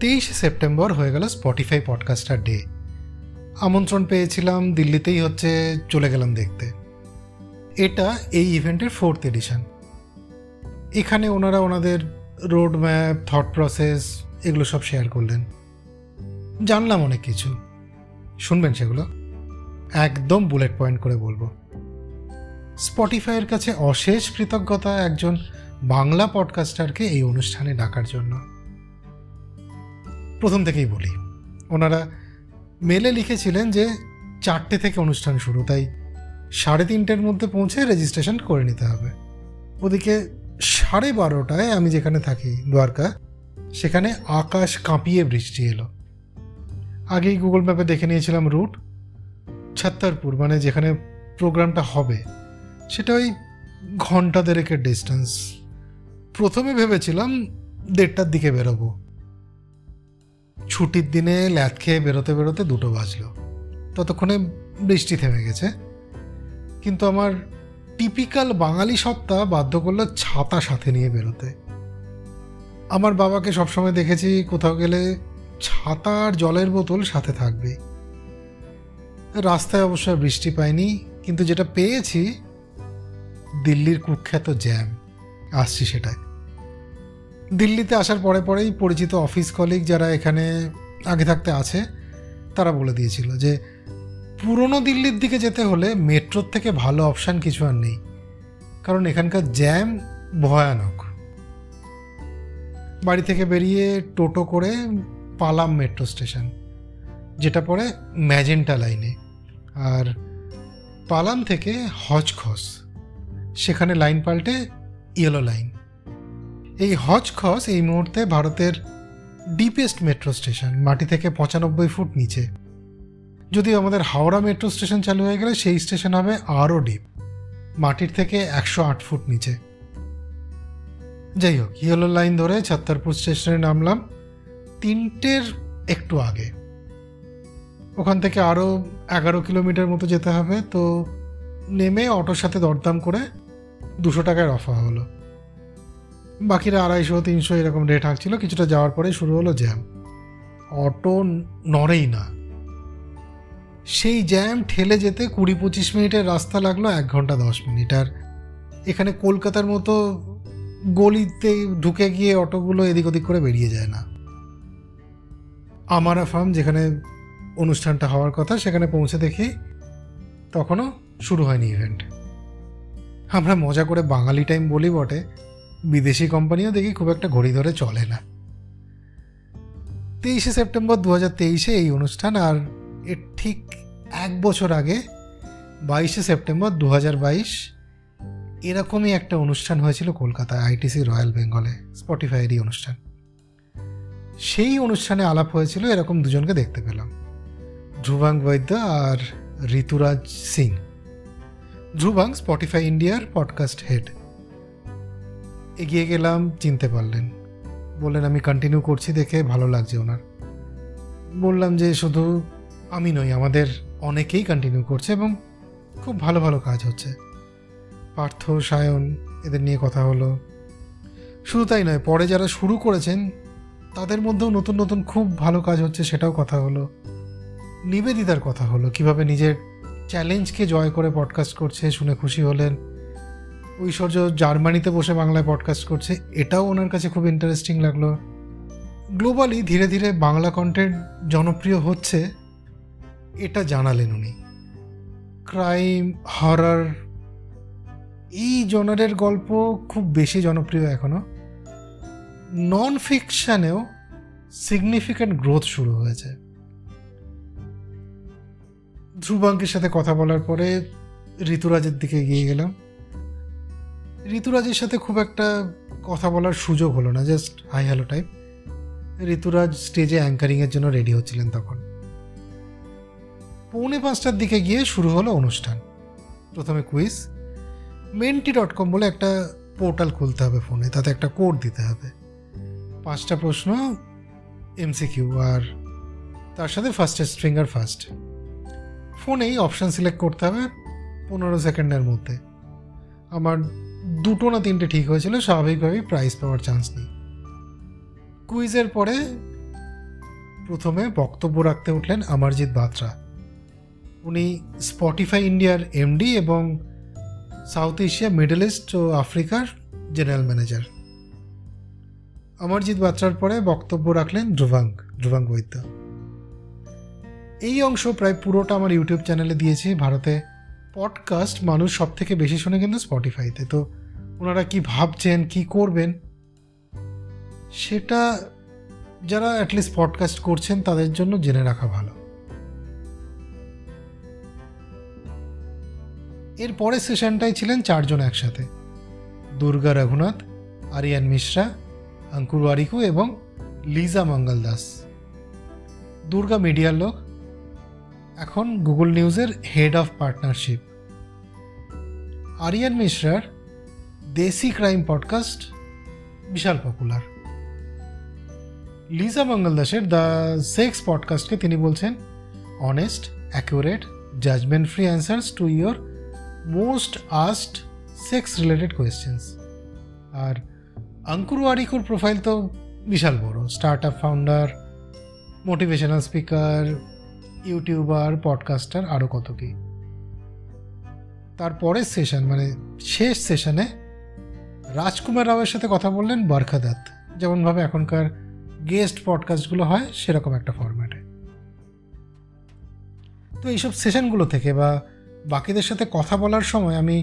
তেইশে সেপ্টেম্বর হয়ে গেল স্পটিফাই পডকাস্টার ডে আমন্ত্রণ পেয়েছিলাম দিল্লিতেই হচ্ছে চলে গেলাম দেখতে। এটা এই ইভেন্টের ফোর্থ এডিশন এখানে ওনারা ওনাদের রোড ম্যাপ থট প্রসেস এগুলো সব শেয়ার করলেন। জানলাম অনেক কিছু। শুনবেন সেগুলো। একদম বুলেট পয়েন্ট করে বলব। স্পটিফাইয়ের কাছে অশেষ কৃতজ্ঞতা একজন বাংলা পডকাস্টারকে এই অনুষ্ঠানে ডাকার জন্য। প্রথম থেকেই বলি। ওনারা মেলে লিখেছিলেন যে চারটে থেকে অনুষ্ঠান শুরু, তাই সাড়ে তিনটের মধ্যে পৌঁছে রেজিস্ট্রেশন করে নিতে হবে। ওদিকে সাড়ে বারোটায় আমি যেখানে থাকি, দ্বারকা, সেখানে আকাশ কাঁপিয়ে বৃষ্টি এলো। আগেই গুগল ম্যাপে দেখে নিয়েছিলাম রুট ছাত্তারপুর মানে যেখানে প্রোগ্রামটা হবে। সেটা ওই ঘণ্টা দেড়েকের ডিস্টেন্স প্রথমে ভেবেছিলাম দেড়টার দিকে বেরোবো। ছুটির দিনে ল্যাদ খেয়ে বেরোতে বেরোতে দুটো বাজলো। ততক্ষণে বৃষ্টি থেমে গেছে। কিন্তু আমার টিপিক্যাল বাঙালি সপ্তাহ বাধ্য করল ছাতা সাথে নিয়ে বেরোতে। আমার বাবাকে সবসময় দেখেছি কোথাও গেলে ছাতা আর জলের বোতল সাথে থাকবে। রাস্তায় অবশ্য বৃষ্টি পাইনি, কিন্তু যেটা পেয়েছি, দিল্লির কুখ্যাত জ্যাম। আসছি সেটাই দিল্লিতে আসার পরে পরেই পরিচিত অফিস কলিগ যারা এখানে আগে থাকতে আছে, তারা বলে দিয়েছিল যে, পুরনো দিল্লির দিকে যেতে হলে মেট্রোর থেকে ভালো অপশান কিছু আর নেই। কারণ এখানকার জ্যাম ভয়ানক। বাড়ি থেকে বেরিয়ে টোটো করে পালাম মেট্রো স্টেশন যেটা পড়ে ম্যাজেন্টা লাইনে আর পালাম থেকে হজখস সেখানে লাইন পাল্টে ইয়েলো লাইন এই হজখস এই মুহূর্তে ভারতের ডিপেস্ট মেট্রো স্টেশন মাটি থেকে পঁচানব্বই ফুট নিচে। যদি আমাদের হাওড়া মেট্রো স্টেশন চালু হয়ে গেলে সেই স্টেশন হবে আরও ডিপ মাটির থেকে একশো আট ফুট নিচে। যাই হোক ইয়েলো লাইন ধরে ছাত্তারপুর স্টেশনে নামলাম, তিনটের একটু আগে। ওখান থেকে আরও এগারো কিলোমিটার মতো যেতে হবে, তো নেমে অটোর সাথে দরদাম করে দুশো টাকায় রফা হলো। বাকিরা আড়াইশো, তিনশো এরকম রেট হাঁকছিল কিছুটা যাওয়ার পরে শুরু হলো জ্যাম অটো নড়েই না। সেই জ্যাম ঠেলে যেতে কুড়ি পঁচিশ মিনিটের রাস্তা লাগল এক ঘণ্টা দশ মিনিট। আর এখানে কলকাতার মতো গলিতে ঢুকে গিয়ে অটোগুলো এদিক ওদিক করে বেরিয়ে যায় না। আমারা ফার্ম যেখানে অনুষ্ঠানটা হওয়ার কথা, সেখানে পৌঁছে দেখি তখনও শুরু হয়নি ইভেন্ট আমরা মজা করে বাঙালি টাইম বলি বটে। বিদেশি কোম্পানিও দেখি খুব একটা ঘড়ি ধরে চলে না। তেইশে সেপ্টেম্বর দু তেইশে এই অনুষ্ঠান আর এর ঠিক এক বছর আগে, বাইশে সেপ্টেম্বর দু বাইশ, এরকমই একটা অনুষ্ঠান হয়েছিল কলকাতায়, আইটিসি, রয়্যাল বেঙ্গলে, স্পটিফাইয়েরই অনুষ্ঠান। সেই অনুষ্ঠানে আলাপ হয়েছিল, এরকম দুজনকে দেখতে পেলাম। ধ্রুবাং বৈদ্য আর ঋতুরাজ সিং। ধ্রুবাং, স্পটিফাই ইন্ডিয়ার পডকাস্ট হেড। এগিয়ে গেলাম, চিনতে পারলেন। বললেন, আমি কন্টিনিউ করছি দেখে ভালো লাগছে ওনার। বললাম যে, শুধু আমি নই, আমাদের অনেকেই কন্টিনিউ করছে এবং খুব ভালো ভালো কাজ হচ্ছে। পার্থ, সায়ন এদের নিয়ে কথা হলো। শুধু তাই নয়, পরে যারা শুরু করেছেন, তাদের মধ্যেও নতুন নতুন খুব ভালো কাজ হচ্ছে সেটাও কথা হলো। নিবেদিতার কথা হলো, কীভাবে নিজের চ্যালেঞ্জকে জয় করে পডকাস্ট করছে, শুনে খুশি হলেন। ঐশ্বর্য জার্মানিতে বসে বাংলায় পডকাস্ট করছে, এটাও ওনার কাছে খুব ইন্টারেস্টিং লাগল। গ্লোবালি ধীরে ধীরে বাংলা কন্টেন্ট জনপ্রিয় হচ্ছে, এটা জানালেন উনি। ক্রাইম হরার এই জনারের গল্প খুব বেশি জনপ্রিয় এখনও নন ফিকশানেও সিগনিফিক্যান্ট গ্রোথ শুরু হয়েছে। ধ্রুবাঙ্কের সাথে কথা বলার পরে ঋতুরাজের দিকে এগিয়ে গেলাম। ঋতুরাজের সাথে খুব একটা কথা বলার সুযোগ হলো না just hi hello type Rituraj স্টেজে অ্যাঙ্কারিংয়ের জন্য রেডি হচ্ছিলেন তখন। পৌনে পাঁচটার দিকে গিয়ে শুরু হলো অনুষ্ঠান। প্রথমে কুইজ মেন্টি ডট কম বলে একটা পোর্টাল খুলতে হবে ফোনে তাতে একটা কোড দিতে হবে। পাঁচটা প্রশ্ন এমসিকিউ আর তার সাথে ফার্স্টেস্ট ফিঙ্গার ফার্স্ট ফোনেই অপশান সিলেক্ট করতে হবে পনেরো সেকেন্ডের মধ্যে। আমার দুটো না তিনটে ঠিক হয়েছিল, স্বাভাবিকভাবেই প্রাইজ পাওয়ার চান্স নেই। কুইজের পরে প্রথমে বক্তব্য রাখতে উঠলেন অমরজিৎ বাত্রা। উনি স্পটিফাই ইন্ডিয়ার এমডি এবং সাউথ এশিয়া মিডল ইস্ট ও আফ্রিকার জেনারেল ম্যানেজার অমরজিৎ বাত্রার পরে বক্তব্য রাখলেন ধ্রুবাঙ্ক ধ্রুবাঙ্ক বৈদ্য। এই অংশ প্রায় পুরোটা আমার ইউটিউব চ্যানেলে দিয়েছি, ভারতে পডকাস্ট মানুষ সব থেকে বেশি শোনে কিন্তু স্পটিফাইতে তো ওনারা কি ভাবছেন, কি করবেন? সেটা যারা অ্যাটলিস্ট পডকাস্ট করছেন, তাদের জন্য জেনে রাখা ভালো। এর পরের সেশনটাই ছিলেন চারজন একসাথে। দুর্গা রঘুনাথ, আরিয়ান মিশ্রা, অঙ্কুর ওয়ারিকু এবং লিজা মঙ্গল দাস। দুর্গা মিডিয়ার লোক এখন গুগল নিউজের হেড অফ পার্টনারশিপ। আরিয়ান মিশ্রার দেশি ক্রাইম পডকাস্ট বিশাল পপুলার। লিজা মঙ্গল দাসের দ্য সেক্স পডকাস্টকে তিনি বলছেন honest accurate judgement free answers to your most asked sex related questions R Ankur Warikoo profile তো বিশাল বড়। Startup founder motivational speaker YouTuber podcaster আরও কত কি। তারপরের সেশন মানে শেষ সেশনে রাজকুমার রাওয়ের সাথে কথা বললেন বরখাদাত যেমনভাবে এখনকার গেস্ট পডকাস্টগুলো হয়, সেরকম একটা ফরম্যাটে তো এইসব সেশনগুলো থেকে বা বাকিদের সাথে কথা বলার সময় আমি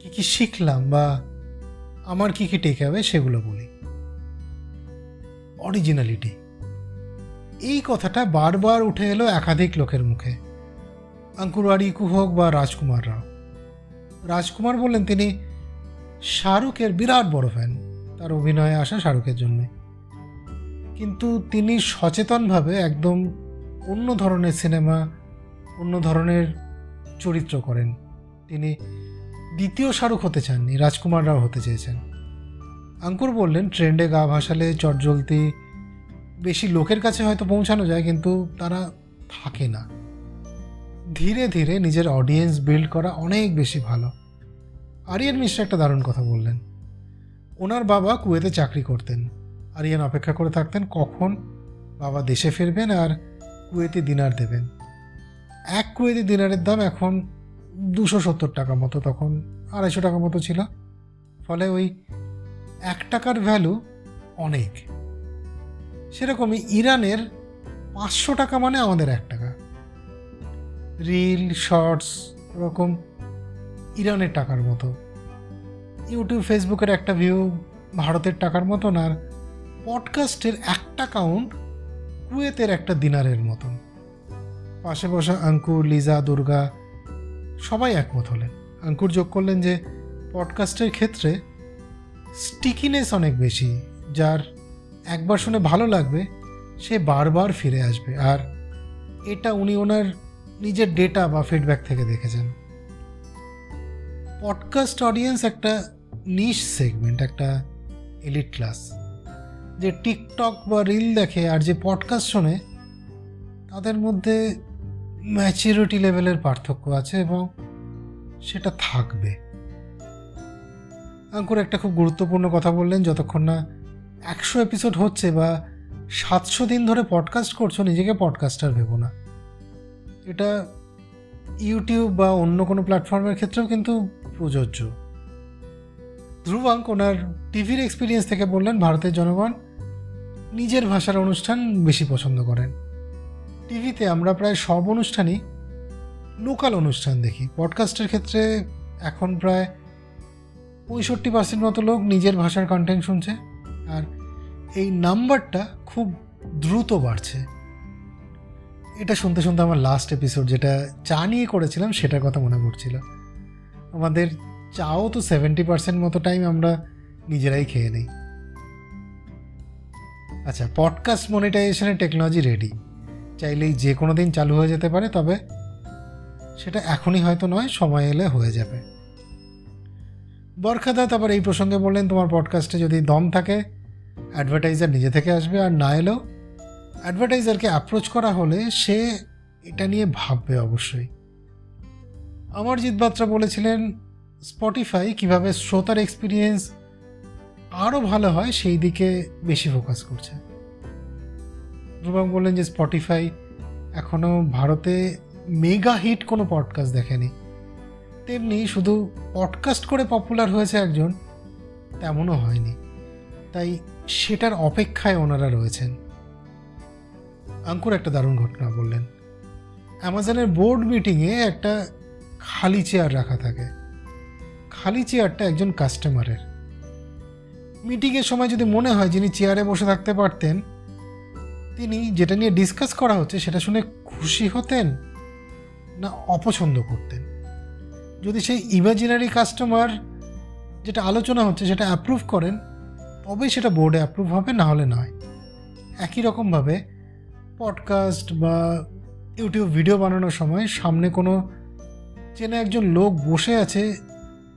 কী কী শিখলাম বা আমার কী কী টেকে হবে সেগুলো বলি। অরিজিনালিটি এই কথাটা বারবার উঠে এলো একাধিক লোকের মুখে। আঙ্কুরওয়ারিকু হোক বা রাজকুমার রাও। রাজকুমার বললেন, তিনি শাহরুখের বিরাট বড় ফ্যান তার অভিনয়ে আসা শাহরুখের জন্য। কিন্তু তিনি সচেতনভাবে একদম অন্য ধরনের সিনেমা, অন্য ধরনের চরিত্র করেন। তিনি দ্বিতীয় শাহরুখ হতে চাননি, রাজকুমার রাও হতে চেয়েছেন। আঙ্কুর বললেন, ট্রেন্ডে গা ভাসালে চটজলতি বেশি লোকের কাছে হয়তো পৌঁছানো যায়, কিন্তু তারা থাকে না। ধীরে ধীরে নিজের অডিয়েন্স বিল্ড করা অনেক বেশি ভালো। আরিয়ান মিশ্র একটা দারুণ কথা বললেন। ওনার বাবা কুয়েতে চাকরি করতেন। আরিয়ান অপেক্ষা করে থাকতেন কখন বাবা দেশে ফিরবেন আর কুয়েতে দিনার দেবেন। এক কুয়েতি দিনারের দাম এখন দুশো সত্তর টাকা মতো, তখন আড়াইশো টাকা মতো ছিল। ফলে ওই এক টাকার ভ্যালু অনেক। সেরকমই ইরানের পাঁচশো টাকা মানে আমাদের এক টাকা। রিল, শর্টস এরকম ইরানের টাকার মতো। ইউটিউব, ফেসবুকের একটা ভিউ ভারতের টাকার মতন আর পডকাস্টের একটা কাউন্ট কুয়েতের একটা দিনারের মতন। পাশে বসা আঙ্কুর লিজা, দুর্গা সবাই একমত হলেন। আঙ্কুর যোগ করলেন যে পডকাস্টের ক্ষেত্রে স্টিকিনেস অনেক বেশি, যার একবার শুনে ভালো লাগবে, সে বারবার ফিরে আসবে। আর এটা উনি ওনার নিজের ডেটা বা ফিডব্যাক থেকে দেখেছেন। পডকাস্ট অডিয়েন্স একটা নিশ সেগমেন্ট একটা এলিট ক্লাস যে টিকটক বা রিল দেখে আর যে পডকাস্ট শোনে, তাদের মধ্যে ম্যাচিউরিটি লেভেলের পার্থক্য আছে এবং সেটা থাকবে। আঙ্কুর, একটা খুব গুরুত্বপূর্ণ কথা বললেন, যতক্ষণ না একশো এপিসোড হচ্ছে বা সাতশো দিন ধরে পডকাস্ট করছ, নিজেকে পডকাস্টার ভেবো না। এটা ইউটিউব বা অন্য কোনো প্ল্যাটফর্মের ক্ষেত্রেও কিন্তু প্রযোজ্য। ধ্রুবাঙ্ক ওনার টিভির এক্সপিরিয়েন্স থেকে বললেন, ভারতের জনগণ নিজের ভাষার অনুষ্ঠান বেশি পছন্দ করেন। টিভিতে আমরা প্রায় সব অনুষ্ঠানই লোকাল অনুষ্ঠান দেখি। পডকাস্টের ক্ষেত্রে এখন প্রায় পঁয়ষট্টি পার্সেন্ট মতো লোক নিজের ভাষার কন্টেন্ট শুনছে। আর এই নাম্বারটা খুব দ্রুত বাড়ছে। এটা শুনতে শুনতে আমার লাস্ট এপিসোড যেটা চা নিয়ে করেছিলাম, সেটার কথা মনে পড়ছিল। আমাদের চাও তো সেভেন্টি পার্সেন্ট মতো টাইম আমরা নিজেরাই খেয়ে নিই। আচ্ছা পডকাস্ট মনিটাইজেশনের টেকনোলজি রেডি চাইলেই যে কোনো দিন চালু হয়ে যেতে পারে, তবে সেটা এখনই হয়তো নয়, সময় এলে হয়ে যাবে। বরখাদা আবার এই প্রসঙ্গে বললেন, তোমার পডকাস্টে যদি দম থাকে অ্যাডভার্টাইজার নিজে থেকে আসবে আর না এলেও অ্যাডভার্টাইজারকে অ্যাপ্রোচ করা হলে সে এটা নিয়ে ভাববে অবশ্যই। অমরজিৎ বাত্রা বলেছিলেন স্পটিফাই কীভাবে শ্রোতার এক্সপিরিয়েন্স আরও ভালো হয় সেই দিকে বেশি ফোকাস করছে। ধ্রুবক বললেন যে স্পটিফাই এখনও ভারতে মেগা হিট কোনো পডকাস্ট দেখেনি। তেমনি শুধু পডকাস্ট করে পপুলার হয়েছে একজন, তেমনও হয়নি। তাই সেটার অপেক্ষায় ওনারা রয়েছেন। আঙ্কুর একটা দারুণ ঘটনা বললেন। অ্যামাজনের বোর্ড মিটিংয়ে একটা খালি চেয়ার রাখা থাকে। খালি চেয়ারটা একজন কাস্টমারের। মিটিংয়ের সময় যদি মনে হয় যিনি চেয়ারে বসে থাকতে পারতেন, তিনি যেটা নিয়ে ডিসকাস করা হচ্ছে সেটা শুনে খুশি হতেন না অপছন্দ করতেন? যদি সেই ইমাজিনারি কাস্টমার যেটা আলোচনা হচ্ছে সেটা অ্যাপ্রুভ করেন তবেই সেটা বোর্ডে অ্যাপ্রুভ হবে না হলে নয়। একই রকমভাবে পডকাস্ট বা ইউটিউব ভিডিও বানানোর সময় সামনে কোনো চেনা একজন লোক বসে আছে,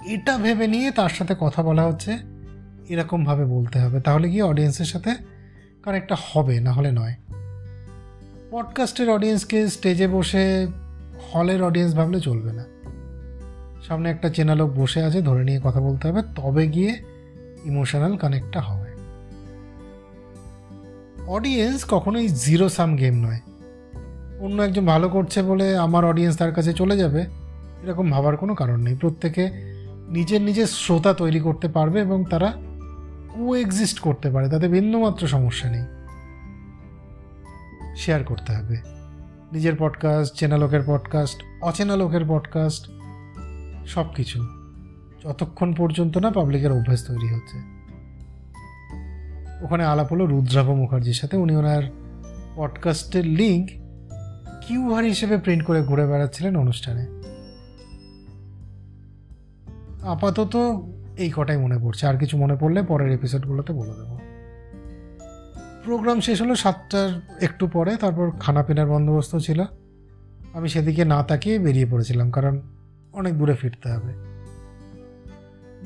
এটা ভেবে নিয়ে তার সাথে কথা বলা হচ্ছে, এরকমভাবে বলতে হবে। তাহলে গিয়ে অডিয়েন্সের সাথে কানেক্টটা হবে না হলে নয় পডকাস্টের অডিয়েন্সকে স্টেজে বসে হলের অডিয়েন্স ভাবলে চলবে না। সামনে একটা চেনা লোক বসে আছে, ধরে নিয়ে কথা বলতে হবে। তবে গিয়ে ইমোশনাল কানেক্টটা হবে। অডিয়েন্স কখনোই জিরো সাম গেম নয়। অন্য একজন ভালো করছে বলে আমার অডিয়েন্স তার কাছে চলে যাবে, এরকম ভাবার কোনো কারণ নেই। প্রত্যেকে নিজের নিজের শ্রোতা তৈরি করতে পারবে এবং তারা কো এক্সিস্ট করতে পারে, তাতে বিন্দুমাত্র সমস্যা নেই। শেয়ার করতে হবে। নিজের পডকাস্ট চেনা লোকের পডকাস্ট অচেনা লোকের পডকাস্ট সব কিছু যতক্ষণ পর্যন্ত না পাবলিকের অভ্যাস তৈরি হচ্ছে। ওখানে আলাপ হলো রুদ্রাভ মুখার্জির সাথে। উনি ওনার পডকাস্টের লিঙ্ক কিউআর হিসেবে প্রিন্ট করে ঘুরে বেড়াচ্ছিলেন অনুষ্ঠানে। আপাতত এই কটাই মনে পড়ছে। আর কিছু মনে পড়লে পরের এপিসোডগুলোতে বলে দেবো। প্রোগ্রাম শেষ হলো সাতটার একটু পরে। তারপর খানা পিনার বন্দোবস্ত ছিল। আমি সেদিকে না তাকিয়ে বেরিয়ে পড়েছিলাম, কারণ অনেক দূরে ফিরতে হবে।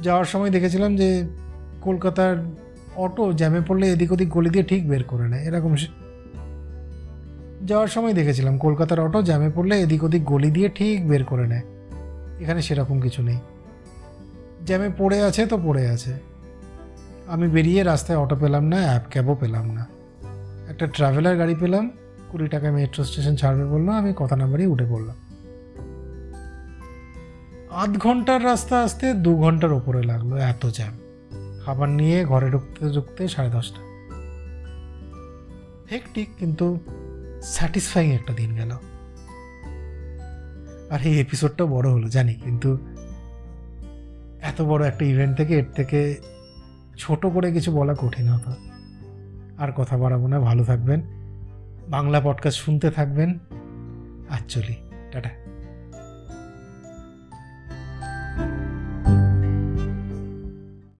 যাওয়ার সময় দেখেছিলাম যে কলকাতার অটো জ্যামে পড়লে এদিক ওদিক গলি দিয়ে ঠিক বের করে নেয়, এরকম যাওয়ার সময় দেখেছিলাম কলকাতার অটো জ্যামে পড়লে এদিক ওদিক গলি দিয়ে ঠিক বের করে নেয়, এখানে সেরকম কিছু নেই। জ্যামে পড়ে আছে তো পড়ে আছে। আমি বেরিয়ে রাস্তায় অটো পেলাম না, অ্যাপ ক্যাবও পেলাম না। একটা ট্রাভেলার গাড়ি পেলাম, কুড়ি টাকায় মেট্রো স্টেশন ছাড়বে বলল, আমি কথা নাম্বারই উঠে পড়লাম। আধ ঘণ্টার রাস্তা আসতে দু ঘণ্টার ওপরে লাগল এত জ্যাম খাবার নিয়ে ঘরে ঢুকতে ঢুকতে সাড়ে দশটা। হেকটিক কিন্তু স্যাটিসফাইং একটা দিন গেল। আর এই এপিসোডটা বড় হলো, জানি, কিন্তু এত বড় একটা ইভেন্ট থেকে, এর থেকে ছোট করে কিছু বলা কঠিন হতো। আর কথা বাড়াবো না, ভালো থাকবেন। বাংলা পডকাস্ট শুনতে থাকবেন। আর চলি, টাটা।